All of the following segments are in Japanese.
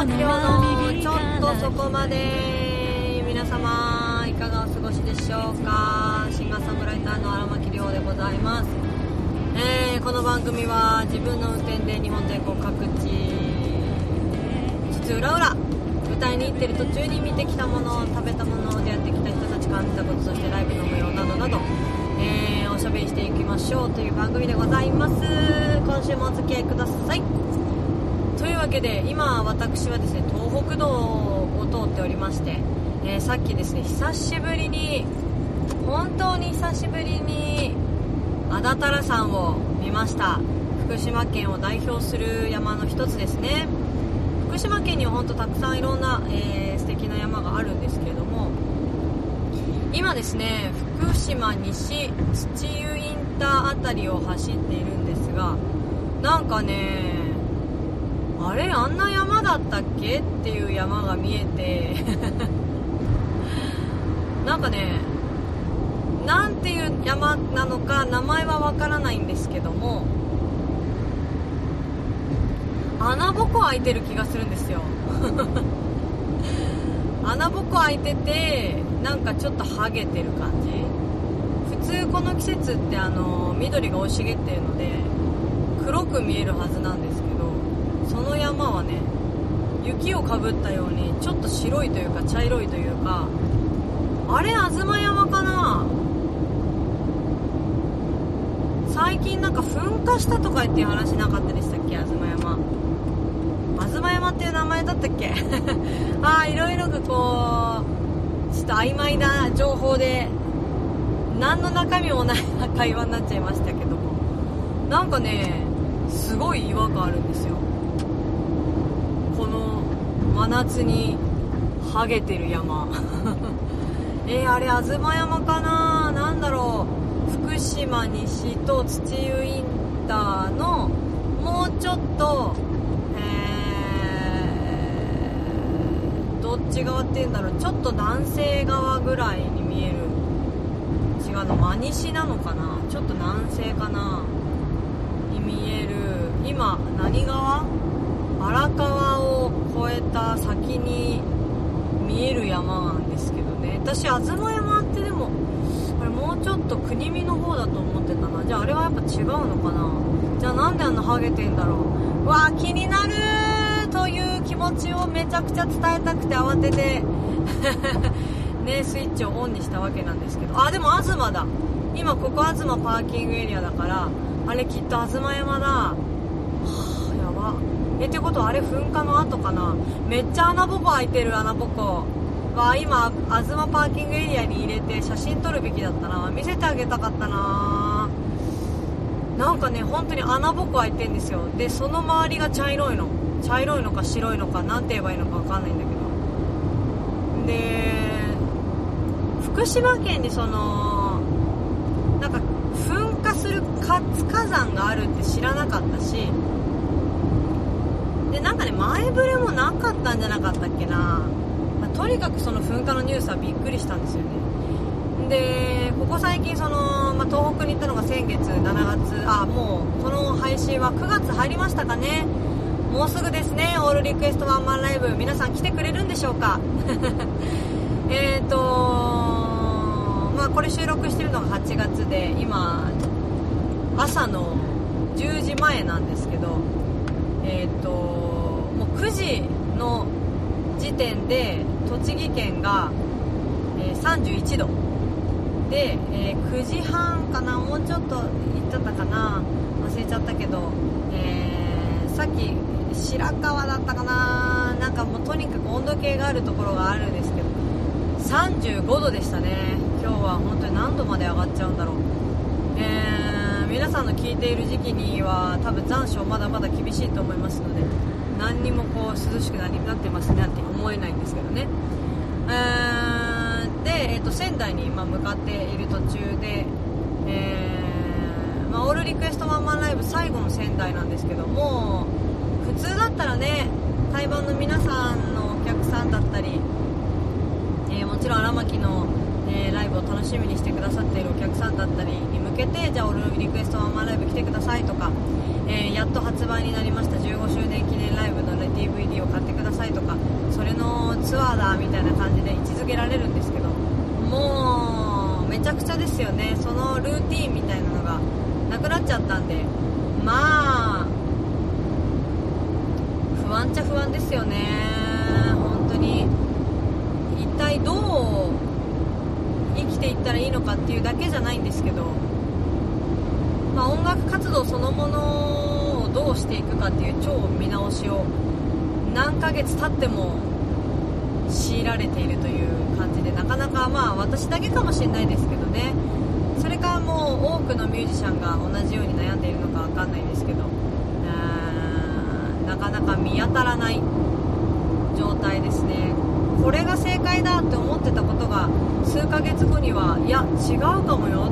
荒牧亮のちょっとそこまで皆様いかがお過ごしでしょうか。シンガーソングライターの荒牧亮でございます、えーこの番組は自分の運転で日本全国各地津々浦々歌いに行ってる途中に見てきたもの食べたもの出会ってきた人たち感じたことそしてライブの模様などなど、えーおしゃべりしていきましょうという番組でございます。今週もお付き合いくださいわけで今私はですね東北道を通っておりまして、えーさっきですね久しぶりに本当に久しぶりに安達太良山を見ました。福島県を代表する山の一つですね。福島県には本当たくさんいろんな、えー素敵な山があるんですけれども今ですね福島西土湯インターあたりを走っているんですがなんかねあれあんな山だったっけ？っていう山が見えて。なんかねなんていう山なのか名前はわからないんですけども穴ぼこ開いてる気がするんですよ。穴ぼこ開いててなんかちょっとハゲてる感じ。普通この季節ってあの緑が生い茂ってるので黒く見えるはずなんですけどその山はね雪をかぶったようにちょっと白いというか茶色いというかあれ東山かな？最近なんか噴火したとかっていう話なかったでしたっけ？東山。東山っていう名前だったっけ？ああいろいろとこうちょっと曖昧な情報で何の中身もない会話になっちゃいましたけども。なんかねすごい違和感あるんですよ。真夏にハゲてる山。えー、あれ東山かな？なんだろう？福島西と土湯インターのもうちょっとえー、どっち側っていうんだろう？ちょっと南西側ぐらいに見える。違うの真西なのかな？ちょっと南西かな？に見える。今何川た先に見える山なんですけどね。私東山ってでもあれもうちょっと国見の方だと思ってたな。じゃああれはやっぱ違うのかな。じゃあなんであんなハゲてんだろう。うわー気になるという気持ちをめちゃくちゃ伝えたくて慌てて ねスイッチをオンにしたわけなんですけど。あでも東だ。今ここ東パーキングエリアだからあれきっと東山だ。えってことはあれ噴火の後かな？めっちゃ穴ぼこ開いてる穴ぼこ。わ今東パーキングエリアに入れて写真撮るべきだったな。見せてあげたかったな。なんかね本当に穴ぼこ開いてんですよ。でその周りが茶色いの。茶色いのか白いのか何て言えばいいのか分かんないんだけど。で福島県にそのなんか噴火する活火山があるって知らなかったしなんかね前触れもなかったんじゃなかったっけな、まあとにかくその噴火のニュースはびっくりしたんですよね。でここ最近その、まあ東北に行ったのが先月7月。あもうこの配信は9月入りましたかね。もうすぐですね。オールリクエストワンマンライブ。皆さん来てくれるんでしょうか。えっとまあこれ収録してるのが8月で今朝の10時前なんですけどえっ、と9時の時点で栃木県が、え31度。で、え9時半かなもうちょっと行ってたかな。忘れちゃったけど、えーさっき白川だったかな。なんかもうとにかく温度計があるところがあるんですけど35度でしたね。今日は本当に何度まで上がっちゃうんだろう。えー皆さんの聞いている時期には多分残暑まだまだ厳しいと思いますので何にもこう涼しくなりなってますねなんて思えないんですけどね。で、えー、と仙台に今向かっている途中で、えーまあ、オールリクエストワンマンライブ最後の仙台なんですけども普通だったらね対バンの皆さんのお客さんだったり、えーもちろん荒牧の、えーライブを楽しみにしてくださっているお客さんだったりに向けてじゃあオールリクエストワンマンライブ来てくださいとか、えーやっと発売になりました。15周年記念ライブの、ね、DVD を買ってくださいとかそれのツアーだみたいな感じで位置づけられるんですけどもうめちゃくちゃですよね。そのルーティンみたいなのがなくなっちゃったんでまあ不安っちゃ不安ですよね。本当に。一体どう生きていったらいいのかっていうだけじゃないんですけど、まあ、音楽活動そのものをどうしていくかっていう超見直しを何ヶ月経っても強いられているという感じでなかなかまあ私だけかもしれないですけどね。それからもう多くのミュージシャンが同じように悩んでいるのか分かんないですけど。なかなか見当たらない状態ですね。これが正解だって思ってたことが数ヶ月後にはいや違うかもよ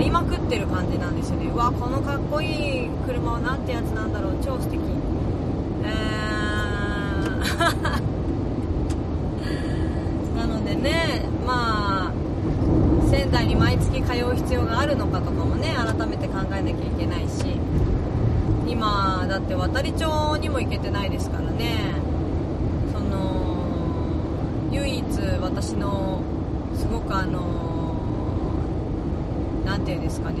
りまくってる感じなんですよね。うわこのかっこいい車は何てやつなんだろう。超素敵。えー。なのでねまあ仙台に毎月通う必要があるのかとかもね改めて考えなきゃいけないし。今だって渡り町にも行けてないですからね。その唯一私のすごくあの何て言うんですかね。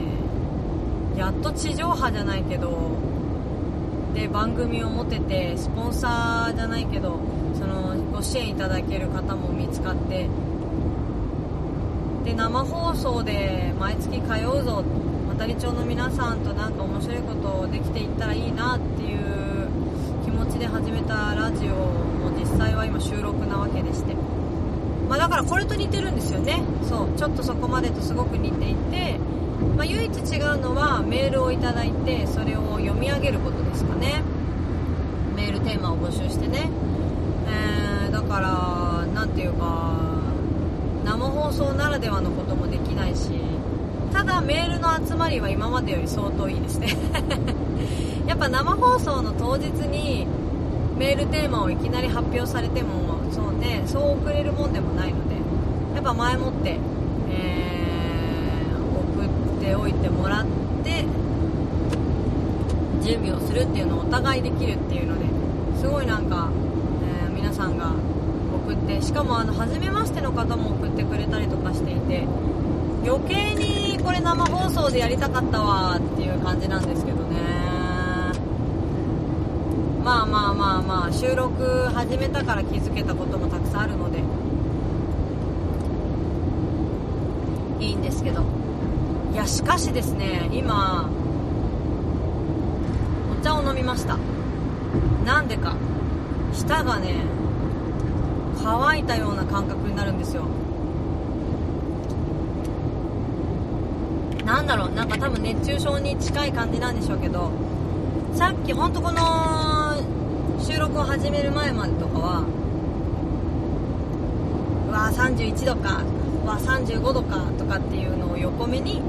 やっと地上波じゃないけどで番組を持ててスポンサーじゃないけどそのご支援いただける方も見つかってで生放送で毎月通うぞ。渡り町の皆さんとなんか面白いことできていったらいいなっていう気持ちで始めたラジオも実際は今収録なわけでして、まあ、だからこれと似てるんですよね。そう。ちょっとそこまでとすごく似ていて、まあ、唯一違うのはメールをいただいてそれを読み上げることですかね。メールテーマを募集してね、えー、だから何ていうか生放送ならではのこともできないし。ただメールの集まりは今までより相当いいですね。やっぱ生放送の当日にメールテーマをいきなり発表されてもそうねそう送れるもんでもないのでやっぱ前もって、えー、送っておいてもらって準備をするっていうのをお互いできるっていうのですごいなんか、えー、皆さんが送ってしかもあの初めましての方も送ってくれたりとかしていて余計にこれ生放送でやりたかったわっていう感じなんですけどね。まあまあまあまあ収録始めたから気づけたこともたくさんあるので。いいんですけど。いやしかしですね今お茶を飲みました。なんでか。舌がね乾いたような感覚になるんですよ。なんだろうなんか多分熱中症に近い感じなんでしょうけど。さっきほんとこの収録を始める前までとかはうわ31度かうわ35度かとかっていうのを横目に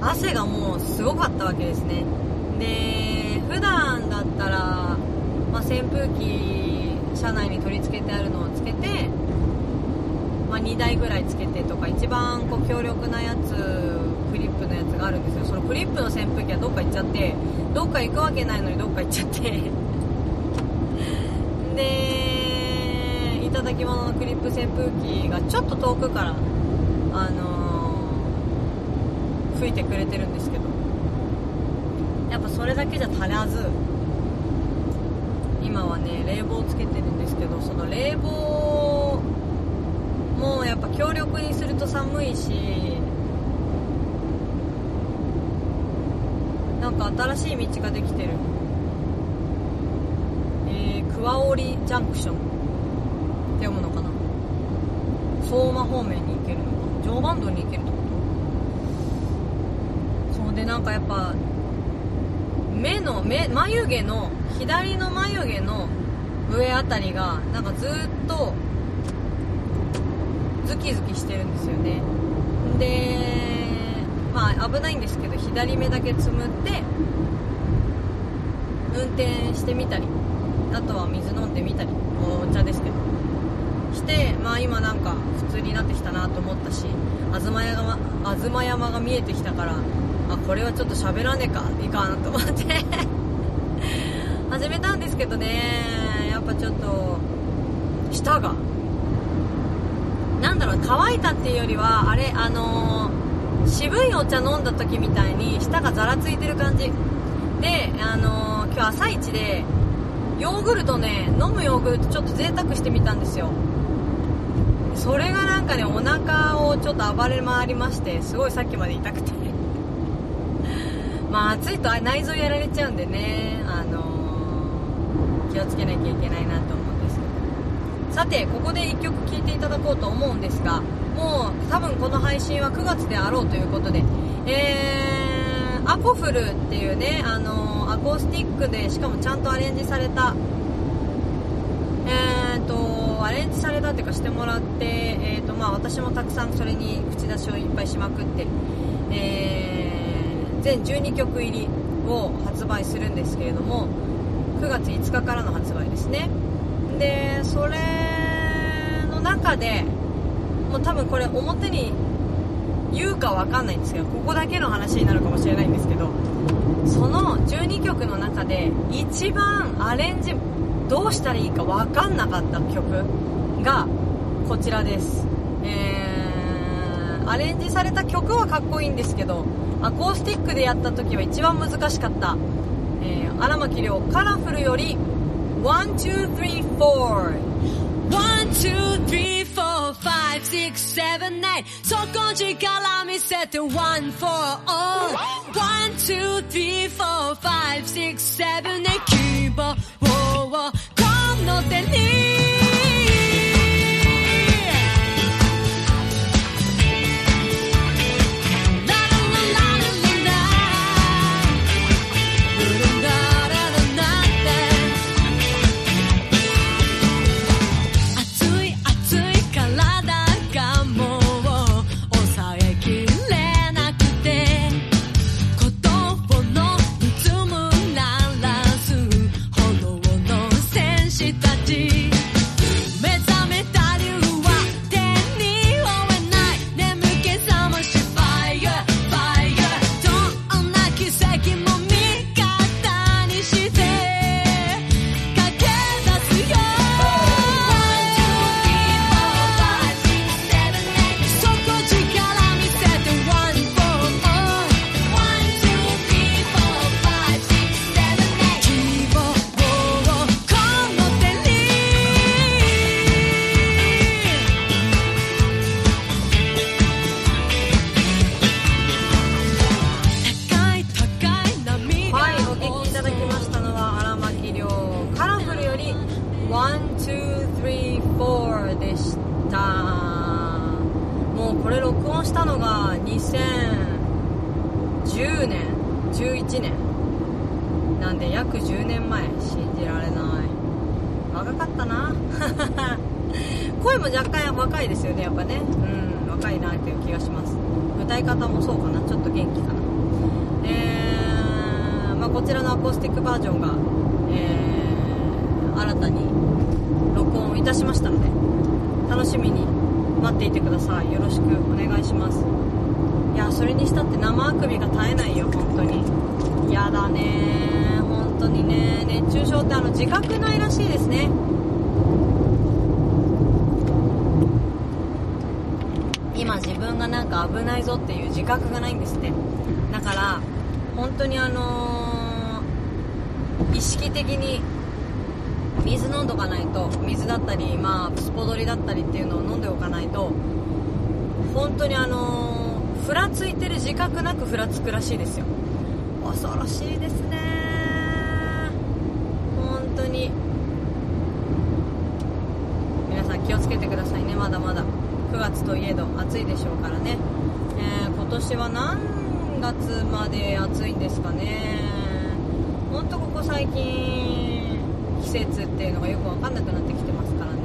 汗がもうすごかったわけですね。で普段だったら、まあ、扇風機車内に取り付けてあるのをつけてまあ、2台ぐらいつけてとか一番こう強力なやつプのやつがあるんですよ。そのクリップの扇風機はどっか行っちゃってどっか行くわけないのにどっか行っちゃって。でいただき物のクリップ扇風機がちょっと遠くからあのー、吹いてくれてるんですけど。やっぱそれだけじゃ足らず今はね冷房つけてるんですけどその冷房もやっぱ強力にすると寒いしなんか新しい道ができてる。えー、桑織ジャンクション。って読むのかな。相馬方面に行けるのか。常磐道に行けるってこと？そうでなんかやっぱ目の目眉毛の左の眉毛の上あたりがなんかずっとズキズキしてるんですよね。でまあ危ないんですけど左目だけつむって運転してみたりあとは水飲んでみたりお茶ですけど。してまあ今なんか普通になってきたなと思ったし東山東山が見えてきたからあこれはちょっと喋らねえかいかんと思って。始めたんですけどねやっぱちょっと舌がなんだろう乾いたっていうよりはあれあの、渋いお茶飲んだ時みたいに舌がざらついてる感じ。であのー、今日朝一でヨーグルトね飲むヨーグルトちょっと贅沢してみたんですよ。それがなんかねお腹をちょっと暴れ回りましてすごいさっきまで痛くて。まあ暑いと内臓やられちゃうんでねあのー、気をつけなきゃいけないなと思うんですけど。さてここで1曲聴いていただこうと思うんですがもう多分この配信は9月であろうということで。えー、アコフルっていうねあのーアコースティックでしかもちゃんとアレンジされた。えーとアレンジされたっていうかしてもらって、えーとまあ、私もたくさんそれに口出しをいっぱいしまくって、えー、全12曲入りを発売するんですけれども9月5日からの発売ですね。でそれの中でもう多分これ表に言うか分かんないんですけどここだけの話になるかもしれないんですけどその12曲の中で一番アレンジどうしたらいいか分かんなかった曲がこちらです、えー、アレンジされた曲はかっこいいんですけどアコースティックでやった時は一番難しかった、えー、荒牧亮カラフルより「1 2 3 4 seven, eight. So 건지 갈라미 set to all. Oh. One, two, three, four, five, six, seven, eight. 기버, 워워, 건너 땐 이. 的に水飲んどかないと水だったりまあスポドリだったりっていうのを飲んでおかないと本当にあのー、ふらついてる自覚なくふらつくらしいですよ恐ろしいですね本当に皆さん気をつけてくださいねまだまだ9月といえど暑いでしょうからね、えー、今年は何月まで暑いんですかねここ最近季節っていうのがよく分かんなくなってきてますからね。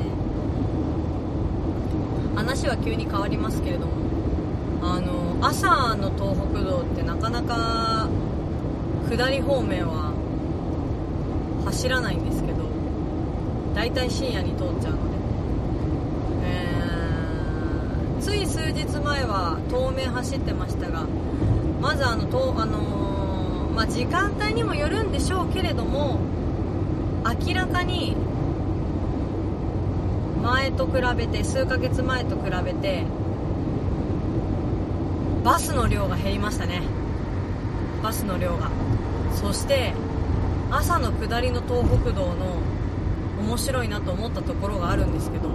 話は急に変わりますけれども。あの朝の東北道ってなかなか下り方面は走らないんですけど大体深夜に通っちゃうので、えー、つい数日前は東名走ってましたがまずあの東あのまあ時間帯にもよるんでしょうけれども明らかに前と比べて数ヶ月前と比べてバスの量が減りましたね。バスの量が。そして朝の下りの東北道の面白いなと思ったところがあるんですけど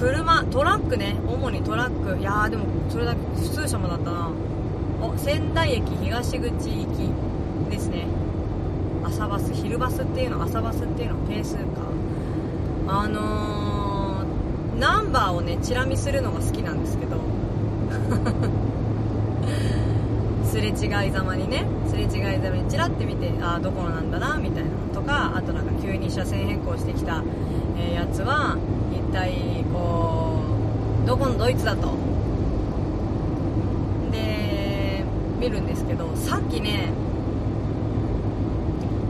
車トラックね。主にトラック。いやーでもそれだけ普通車もだったな。お仙台駅東口行きですね。朝バス昼バスっていうの朝バスっていうの係数か。あのー、ナンバーをねチラ見するのが好きなんですけど。すれ違いざまにねすれ違いざまにチラって見てああどこのなんだなみたいなのとかあとなんか急に車線変更してきた、えー、やつは一体こうどこのドイツだとで見るんですけどさっきね、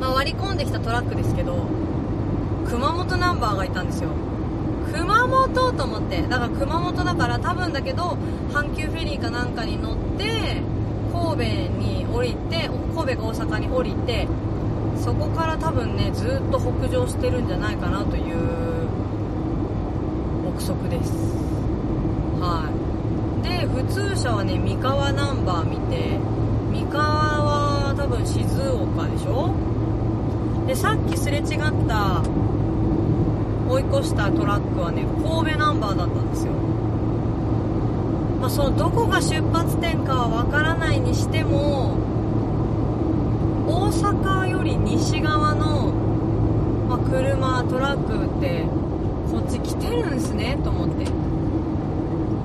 まあ、割り込んできたトラックですけど熊本ナンバーがいたんですよ。熊本と思ってだから熊本だから多分だけど阪急フェリーかなんかに乗って神戸に降りて神戸が大阪に降りてそこから多分ねずっと北上してるんじゃないかなという憶測です。で普通車はね三河ナンバー見て三河は多分静岡でしょ？でさっきすれ違った追い越したトラックはね神戸ナンバーだったんですよ。まあ、そのどこが出発点かは分からないにしても大阪より西側の、まあ、車トラックってこっち来てるんですねと思って、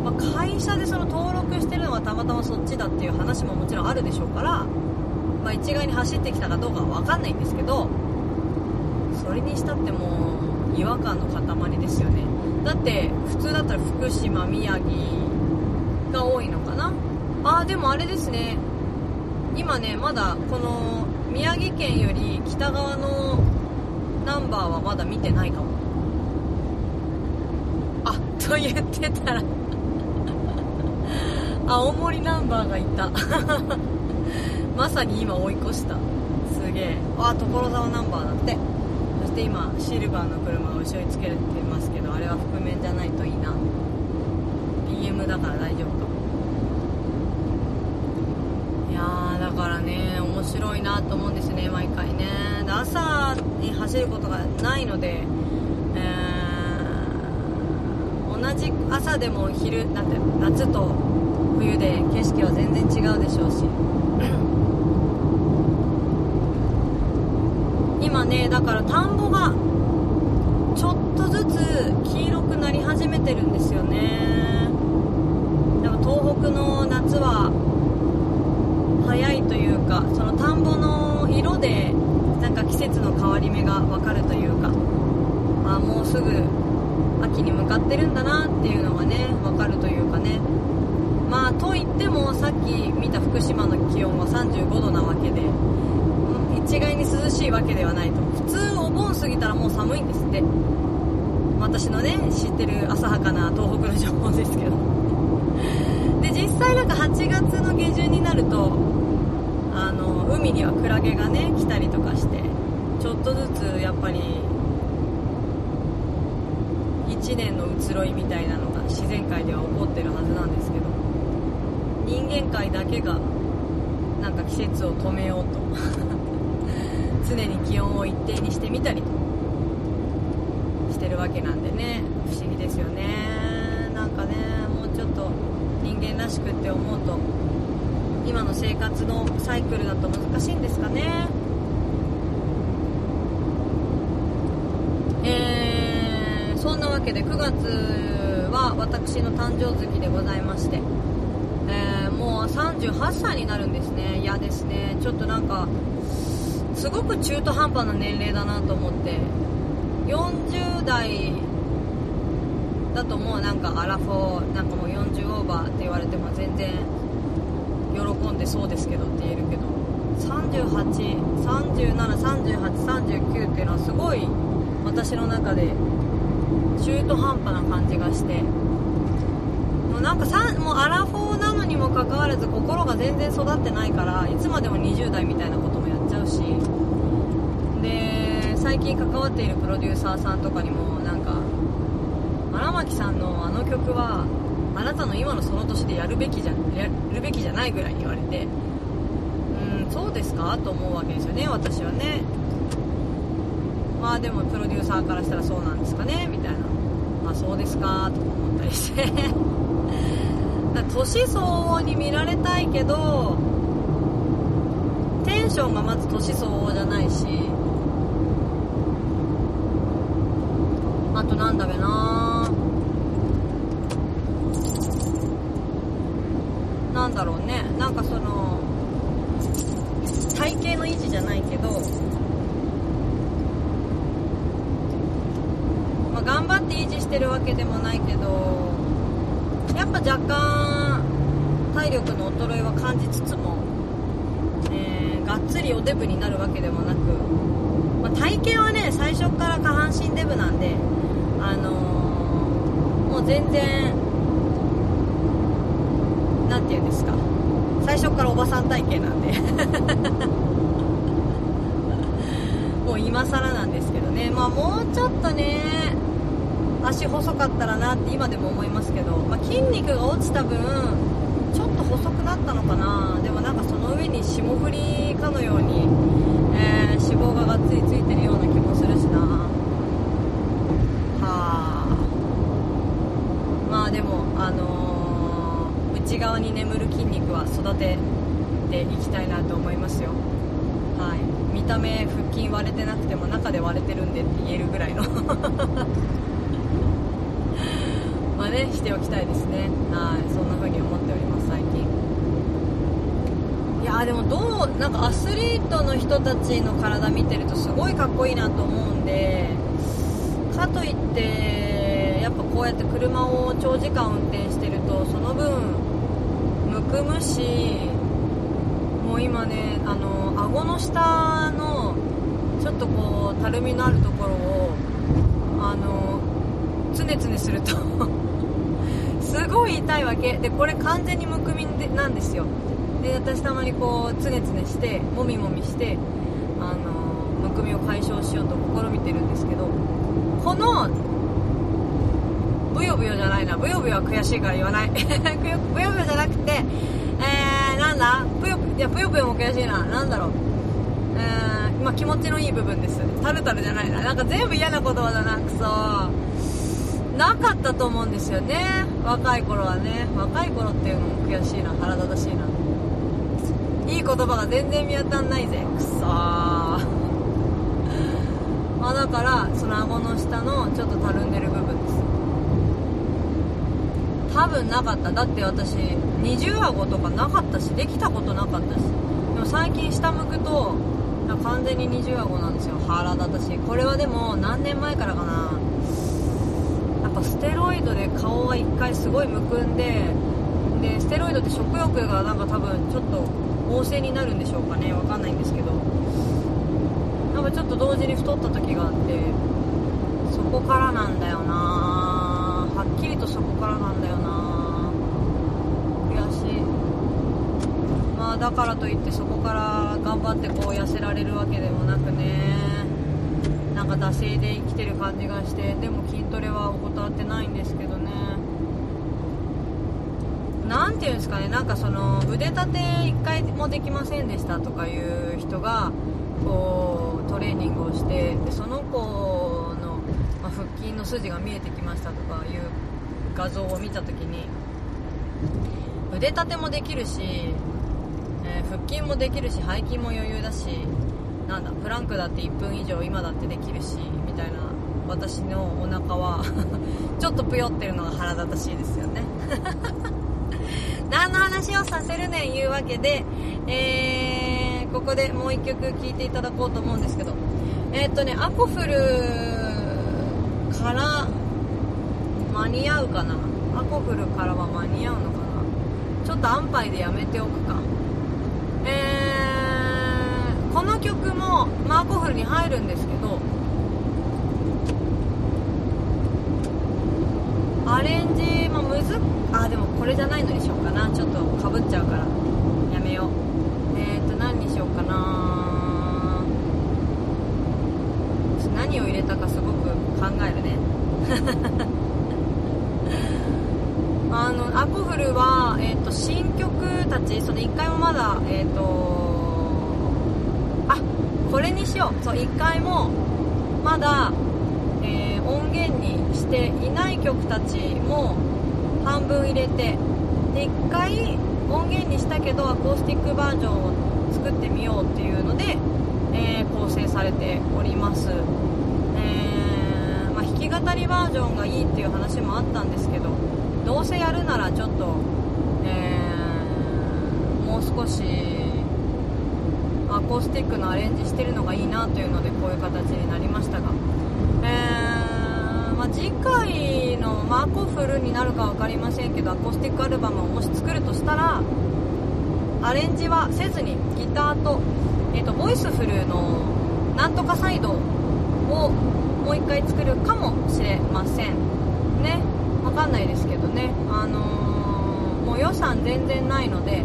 まあ、会社でその登録してるのがたまたまそっちだっていう話ももちろんあるでしょうから、まあ、一概に走ってきたかどうかは分かんないんですけどそれにしたってもう違和感の塊ですよね。だって普通だったら福島宮城が多いのかな？ああでもあれですね。今ねまだこの宮城県より北側のナンバーはまだ見てないかも。あと言ってたら青森ナンバーがいた。まさに今追い越した。すげえ。あ所沢ナンバーだって。そして今シルバーの車が後ろにつけてますけどあれは覆面じゃないといいな。BM だから大丈夫か。いやーだからね面白いなと思うんですね毎回ね。朝に走ることがないので、えー、同じ朝でも昼なんて夏と冬で景色は全然違うでしょうし。今ねだから田んぼがちょっとずつ黄色くなり始めてるんですよね東北の夏は早いというかその田んぼの色でなんか季節の変わり目が分かるというかあもうすぐ秋に向かってるんだなっていうのがね分かるというかねまあといってもさっき見た福島の気温は35度なわけで一概に涼しいわけではないと。普通お盆過ぎたらもう寒いんですって。私のね知ってる浅はかな東北の情報ですけど。で実際なんか8月の下旬になるとあの海にはクラゲがね来たりとかしてちょっとずつやっぱり1年の移ろいみたいなのが自然界では起こってるはずなんですけど人間界だけがなんか季節を止めようと。常に気温を一定にしてみたりと。してるわけなんでね。不思議ですよね。なんかねもうちょっと人間らしくって思うと今の生活のサイクルだと難しいんですかね。えー、そんなわけで9月は私の誕生月でございまして、もう38歳になるんですね。嫌ですね。ちょっとなんかすごく中途半端な年齢だなと思って。40代だともうなんかアラフォーなんかもう40オーバーって言われても全然喜んでそうですけどって言えるけど。38373839っていうのはすごい私の中で中途半端な感じがして。なんかさもうアラフォーなのにもかかわらず心が全然育ってないからいつまでも20代みたいなこともやっちゃうし。で最近関わっているプロデューサーさんとかにもなんか荒牧さんのあの曲はあなたの今のその年でやるべきじゃやるべきじゃないぐらいに言われて。うんそうですか？と思うわけですよね私はね。まあでもプロデューサーからしたらそうなんですかねみたいな。まあそうですか？とか思ったりして。年相応に見られたいけどテンションがまず年相応じゃないし。あとなんだべな。なんだろうね。なんかその体型の維持じゃないけど、まあ、頑張って維持してるわけでもないけどやっぱ若干体力の衰えは感じつつも、えー、がっつりおデブになるわけでもなく、まあ、体型はね最初から下半身デブなんであのー、もう全然何て言うんですか。最初からおばさん体型なんで。もう今更なんですけどね。まあもうちょっとね足細かったらなって今でも思いますけど、まあ、筋肉が落ちた分ちょっと細くなったのかな。でもなんかその上に霜降りかのように、えー、脂肪ががっつりついてるような気もするしな。はあ。まあでもあのー、内側に眠る筋肉は育てていきたいなと思いますよ。はい。見た目腹筋割れてなくても中で割れてるんでって言えるぐらいの。ねしておきたいですね。はい。そんな風に思っております最近。いやでもどうなんかアスリートの人たちの体見てるとすごいかっこいいなと思うんでかといってやっぱこうやって車を長時間運転してるとその分むくむしもう今ねあの顎の下のちょっとこうたるみのあるところをあのつねつねするとすごい痛いわけ。でこれ完全にむくみなんですよ。で私たまにこうつねつねしてもみもみしてあのむくみを解消しようと試みてるんですけどこのブヨブヨじゃないな。ブヨブヨは悔しいから言わない。ブヨブヨじゃなくてえー、なんだ？ブヨいやブヨブヨも悔しいな。なんだろう。えー、まあ、気持ちのいい部分です。タルタルじゃないな。なんか全部嫌な言葉だな。くそなかったと思うんですよね。若い頃はね若い頃っていうのも悔しいな腹立たしいな。いい言葉が全然見当たんないぜ。くそー。まあだからその顎の下のちょっとたるんでる部分。です多分なかった。だって私二重顎とかなかったしできたことなかったし。でも最近下向くと完全に二重顎なんですよ。腹立たしい。これはでも何年前からかな。ぱステロイドで顔が1回すごいむくんででステロイドって食欲がなんか多分ちょっと旺盛になるんでしょうかね。わかんないんですけど。なんかちょっと同時に太った時があってそこからなんだよな。はっきりとそこからなんだよな。悔しい。まあだからといってそこから頑張ってこう痩せられるわけでもなくね。か惰性で生きてる感じがしてでも筋トレは怠ってないんですけどね。何ていうんですかねなんかその腕立て1回もできませんでしたとかいう人がこうトレーニングをしてでその子の、まあ、腹筋の筋が見えてきましたとかいう画像を見た時に腕立てもできるし、えー、腹筋もできるし背筋も余裕だしなんだプランクだって1分以上今だってできるしみたいな私のお腹は ちょっとぷよってるのが腹立たしいですよね。何の話をさせるねんいうわけで、えー、ここでもう1曲聴いていただこうと思うんですけど。えー、っとねアコフルから間に合うかな。アコフルからは間に合うのかな。ちょっと安牌でやめておくか、この曲もマーコフルに入るんですけどアレンジ、まあ、むずあでもこれじゃないのにしようかな。ちょっとかぶっちゃうから。やめよう。えっ、ー、と何にしようかな。何を入れたかすごく考えるね。あのアコフルは、えーと、新曲たちその1回もまだえっ、ー、とこれにしよう。そう1回もまだ、えー、音源にしていない曲たちも半分入れてで1回音源にしたけどアコースティックバージョンを作ってみようっていうので、えー、構成されております、えー、まあ、弾き語りバージョンがいいっていう話もあったんですけどどうせやるならちょっと、えー、もう少しアコースティックのアレンジしてるのがいいなというのでこういう形になりましたが、えー、まあ、次回の、まあ、アコフルになるか分かりませんけどアコースティックアルバムをもし作るとしたらアレンジはせずにギターと,、えーと、ボイスフルのなんとかサイドをもう一回作るかもしれません。ね。分かんないですけどね、あのー、もう予算全然ないので、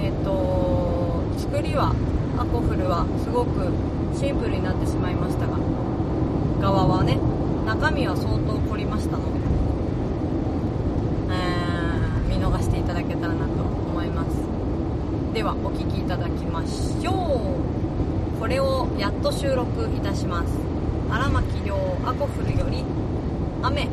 えっ、ー、と作りはアコフルはすごくシンプルになってしまいましたが側はね中身は相当凝りましたので、えー、見逃していただけたらなと思います。ではお聴きいただきましょう。これをやっと収録いたします。荒牧亮アコフルより雨。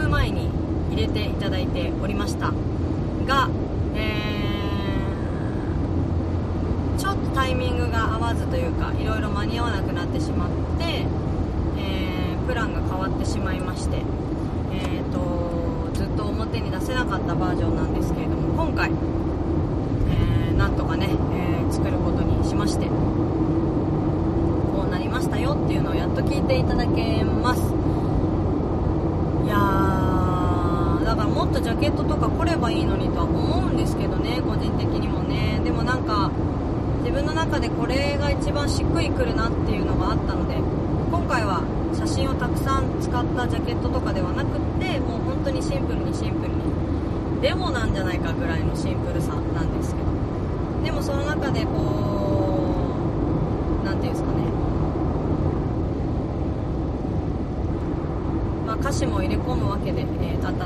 ぶ前に入れていただいておりました。が、えー、ちょっとタイミングが合わずというかいろいろ間に合わなくなってしまって、えー、プランが変わってしまいまして、えーと、ずっと表に出せなかったバージョンなんですけれども今回、えー、なんとかね、えー、作ることにしましてこうなりましたよっていうのをやっと聞いていただけます。もっとジャケットとか来ればいいのにとは思うんですけどね個人的にもね。でもなんか自分の中でこれが一番しっくりくるなっていうのがあったので今回は写真をたくさん使ったジャケットとかではなくってもう本当にシンプルにシンプルに。デモなんじゃないかぐらいのシンプルさなんですけど。でもその中でこう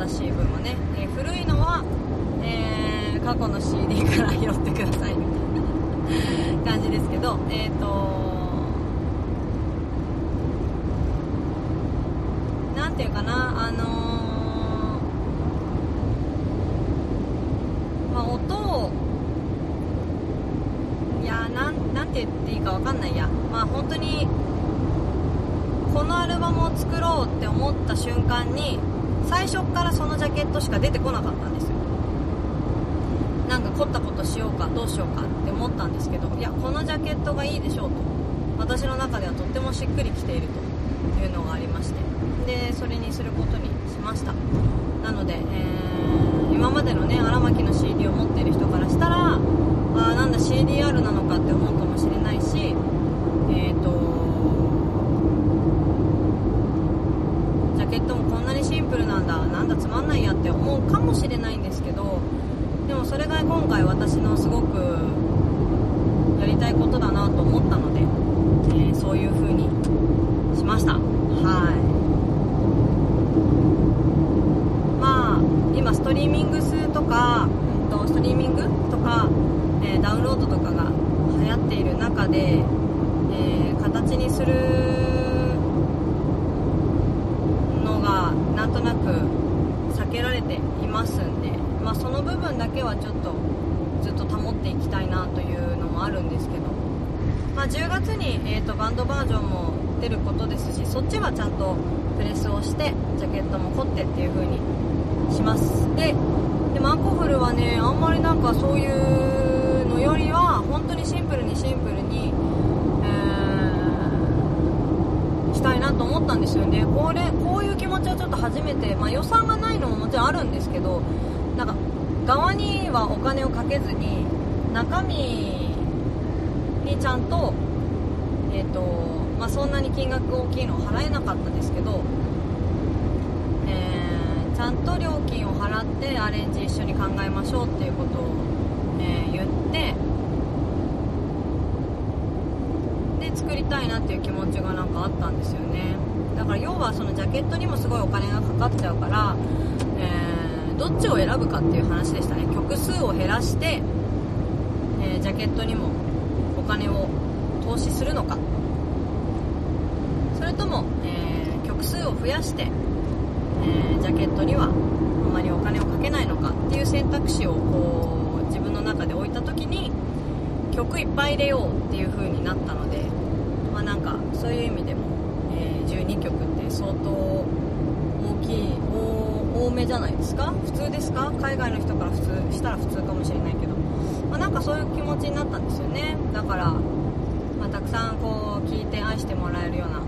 新しい分ね、えー、古いのは、えー、過去の CD から拾ってください。みたいな感じですけどえっ、ー、な何て言うかなあのまあ、音をいやなんなんて言っていいか分かんないや。まあ本当にこのアルバムを作ろうって思った瞬間に最初からそのジャケットしか出てこなかったんですよ。なんか凝ったことしようかどうしようかって思ったんですけどいやこのジャケットがいいでしょうと。私の中ではとってもしっくりきていると。いうのがありまして。でそれにすることにしました。なので、えー、今までのね荒牧の CD を持っている人からしたらあなんだ CD r なのかって思うかもしれないしなんだなんだつまんないやって思うかもしれないんですけどでもそれが今回私のすごくやりたいことだなと思ったので、えー、そういう風にしました。はい。まあ今ストリーミングスとか、ん、とストリーミングとか、えー、ダウンロードとかが流行っている中で、えー、形にするのがなんとなく避けられていますんで、まあ、その部分だけはちょっとずっと保っていきたいなというのもあるんですけど、まあ、10月に、えーとバンドバージョンも出ることですしそっちはちゃんとプレスをしてジャケットも凝ってっていう風にします。ででマンコフルはねあんまりなんかそういうのよりは本当にシンプルにシンプルに、えー、したいなと思ったんですよね。これこういう気持ちはちょっと初めて、まあ、予算がないのももちろんあるんですけどなんか側にはお金をかけずに中身にちゃんとえっ、ー、とまあ、そんなに金額大きいのを払えなかったんですけど、えー、ちゃんと料金を払ってアレンジ一緒に考えましょうっていうことを、えー、言ってで作りたいなっていう気持ちがなんかあったんですよね。だから要はそのジャケットにもすごいお金がかかっちゃうから、どっちを選ぶかっていう話でしたね。曲数を減らして、えジャケットにもお金を投資するのか。それとも、えー、曲数を増やして、えー、ジャケットにはあまりお金をかけないのかっていう選択肢をこう自分の中で置いた時に曲いっぱい入れようっていう風になったので、まあ、なんかそういう意味でも、えー、12曲って相当じゃないですか？普通ですか？海外の人から普通したら普通かもしれないけど、まあ、なんかそういう気持ちになったんですよね。だから、まあ、たくさんこう聴いて愛してもらえるような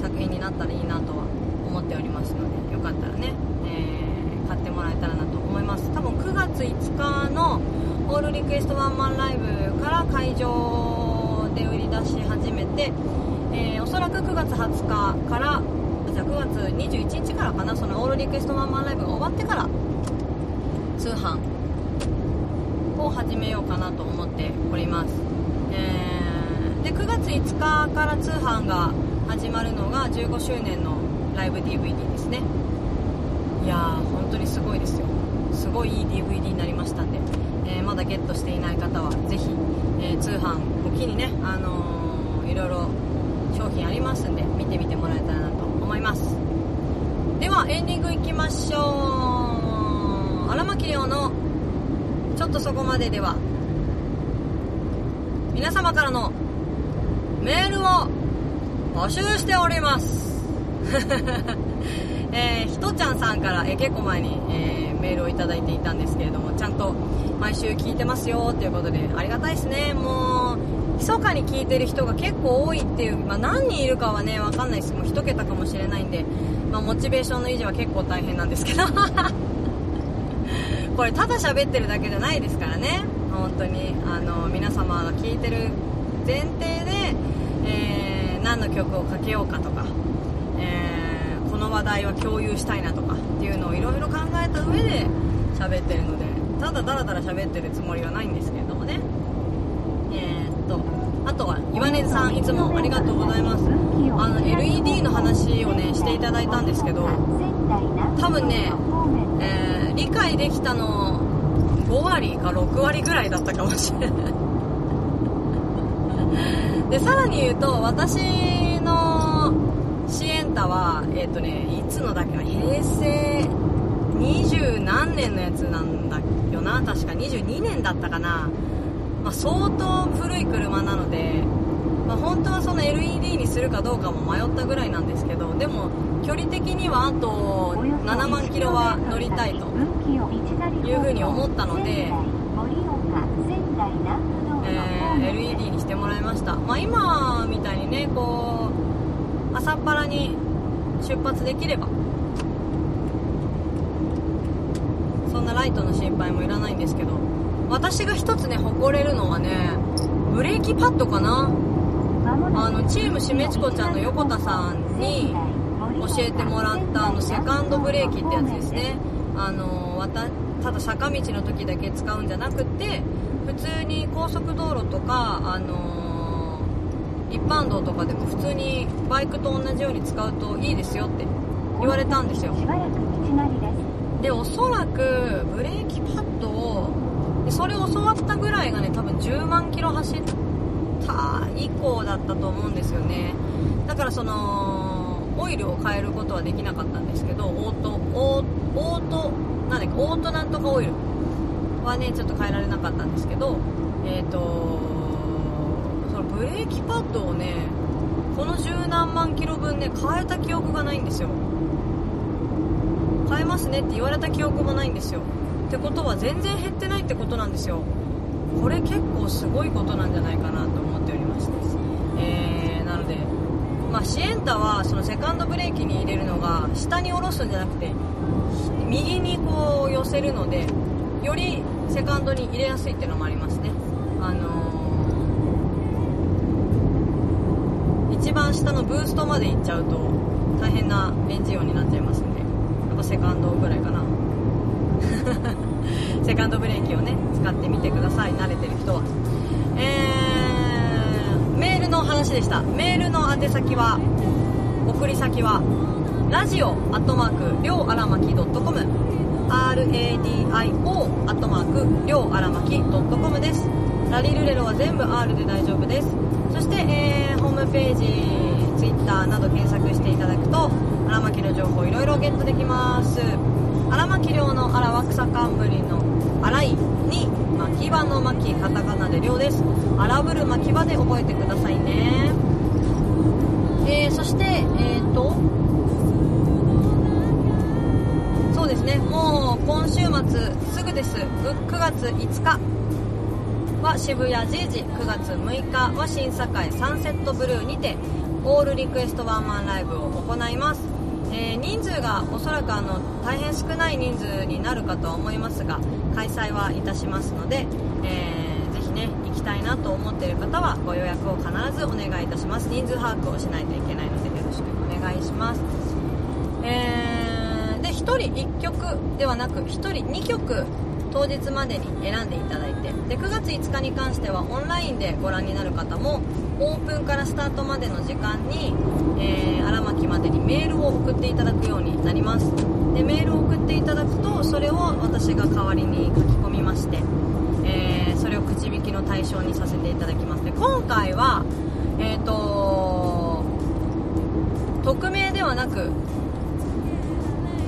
作品になったらいいなとは思っておりますのでよかったらね、えー、買ってもらえたらなと思います。多分9月5日のオールリクエストワンマンライブから会場で売り出し始めて、えー、おそらく9月20日からじゃあ9月21日からかなそのオールリクエストワンマンライブが終わってから通販を始めようかなと思っております、えー、で9月5日から通販が始まるのが15周年のライブ DVD ですね。いやー本当にすごいですよ。すごいいい DVD になりましたんで、えー、まだゲットしていない方はぜひ、えー、通販を機にね、あのー、いろいろ商品ありますんで見てみてもらえたらなと思いますエンディングいきましょう。荒牧亮のちょっとそこまででは。皆様からのメールを募集しております。えー、ひとちゃんさんから、えー、結構前に、えー、メールをいただいていたんですけれどもちゃんと毎週聞いてますよということでありがたいですねもう。密かに聞いてる人が結構多いっていう、まあ、何人いるかはね分かんないです。もう1桁かもしれないんで、まあ、モチベーションの維持は結構大変なんですけど。これただ喋ってるだけじゃないですからね。本当に。あの皆様が聞いてる前提で、えー何の曲をかけようかとか、えー、この話題は共有したいなとかっていうのをいろいろ考えた上で喋ってるのでただダラダラ喋ってるつもりはないんですけどもねえー、っと岩根さんいつもありがとうございます。あの LED の話をねしていただいたんですけど多分ね、えー、理解できたの5割か6割ぐらいだったかもしれない。でさらに言うと私のシエンタはえっ、ー、とねいつのだっけな平成二十何年のやつなんだよな確か。22年だったかな、まあ、相当古い車なので、まあ、本当はその LED にするかどうかも迷ったぐらいなんですけどでも距離的にはあと7万キロは乗りたいというふうに思ったので、えー、LED にしてもらいました、まあ、今みたいにねこう朝っぱらに出発できればそんなライトの心配もいらないんですけど私が一つね誇れるのはねブレーキパッドかな。あのチームしめちこちゃんの横田さんに教えてもらったあのセカンドブレーキってやつですねあのただ坂道の時だけ使うんじゃなくて普通に高速道路とかあの一般道とかでも普通にバイクと同じように使うといいですよって言われたんですよで。おそらくブレーキパッドをでそれを教わったぐらいがね多分10万キロ走ってた以降だったと思うんですよね。だからそのオイルを変えることはできなかったんですけどオートオートなんだっけオートなんとかオイルはねちょっと変えられなかったんですけどえっ、とそのブレーキパッドをねこの十何万キロ分ね変えた記憶がないんですよ。変えますねって言われた記憶もないんですよ。ってことは全然減ってないってことなんですよ。これ結構すごいことなんじゃないかなと思っておりまして、えー、なので、まあ、シエンタはそのセカンドブレーキに入れるのが下に下ろすんじゃなくて右にこう寄せるのでよりセカンドに入れやすいっていうのもありますね。あのー一番下のブーストまで行っちゃうと大変なエンジン音になっちゃいますんでやっぱセカンドぐらいかな。セカンドブレーキをね使ってみてください。慣れてる人は。えー、話でした。メールの宛先は送り先はラジオアットマークりょうあらまき .com RADIO アットマークりょうあらまき .com です。ラリルレロは全部 R で大丈夫です。そして、えー、ホームページ Twitter など検索していただくと荒牧の情報いろいろゲットできます。荒牧亮の荒は草冠の荒いに牧場の牧カタカナで亮です。荒ぶる牧場で覚えてくださいね。えー、そしてえっ、ー、とそうですね。もう今週末すぐです。9月5日は渋谷 G 時9月6日は新栄サンセットブルーにてオールリクエストワンマンライブを行います、えー人数がおそらくあの大変少ない人数になるかとは思いますが開催はいたしますので、えーぜひね行きたいなと思っている方はご予約を必ずお願いいたします。人数把握をしないといけないのでよろしくお願いします。えーで1人1曲ではなく1人2曲当日までに選んでいただいてで9月5日に関してはオンラインでご覧になる方もオープンからスタートまでの時間に、えー、荒牧までにメールを送っていただくようになります。でメールを送っていただくとそれを私が代わりに書き込みまして、えーそれをくじ引きの対象にさせていただきます。で今回はえっ、と匿名ではなく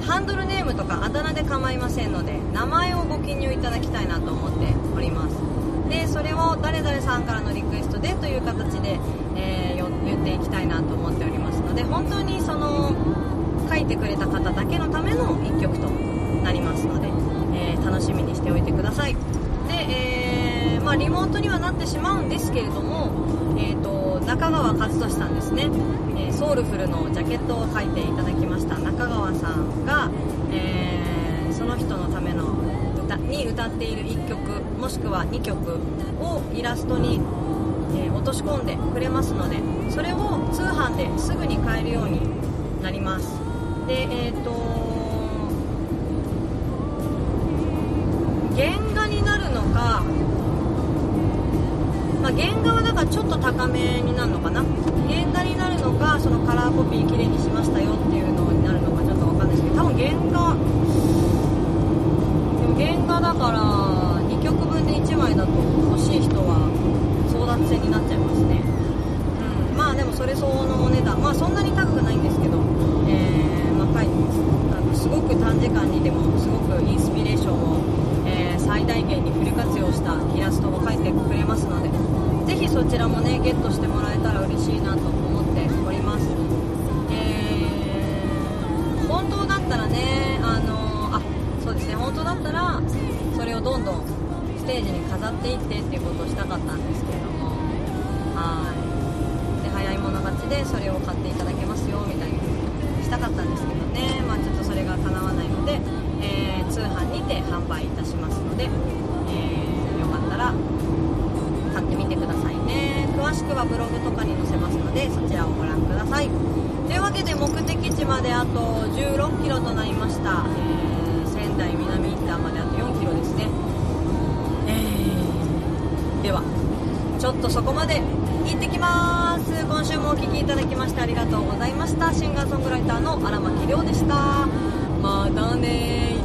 ハンドルネームとかあだ名で構いませんので名前をご記入いただきたいなと思っております。でそれを誰々さんからのリでという形で、えー言っていきたいなと思っておりますので本当にその書いてくれた方だけのための1曲となりますので、えー楽しみにしておいてください。で、えーまあ、リモートにはなってしまうんですけれども、えー、と中川和俊さんですね、えソウルフルのジャケットを書いていただきました。中川さんが、えーその人のための歌に歌っている1曲もしくは2曲をイラストに、えー落とし込んでくれますのでそれを通販ですぐに買えるようになります。でえっ、と原画になるのか、まあ、原画はだからちょっと高めになるのかな？原画になるのかそのカラーコピーきれいにしましたよっていうのになるのかちょっとわかんないですけど多分原画でも原画だから2曲分で1枚だと欲しい人は争奪戦になっちゃいますね。うん。まあでもそれ相応のお値段。まあそんなに高くないんですけど。えー、まああのすごく短時間にでもすごくインスピレーションを、えー最大限にフル活用したイラストを描いてくれますので。ぜひそちらもねゲットしてもらえたら嬉しいなと思っております。えー本当だったらねあのあそうですね。本当だったらそれをどんどんステージに飾っていってっていうことをしたかったんですけれどそれを買っていただけますよみたいにしたかったんですけどね。まあちょっとそれが叶わないので、えー通販にて販売いたしますので、えーよかったら買ってみてくださいね。詳しくはブログとかに載せますのでそちらをご覧ください。というわけで目的地まであと1 6キロとなりました、えー仙台南インターまであと4キロですね。えーではちょっとそこまで。もお聴きいただきましてありがとうございました。シンガーソングライターの荒牧亮でした。またね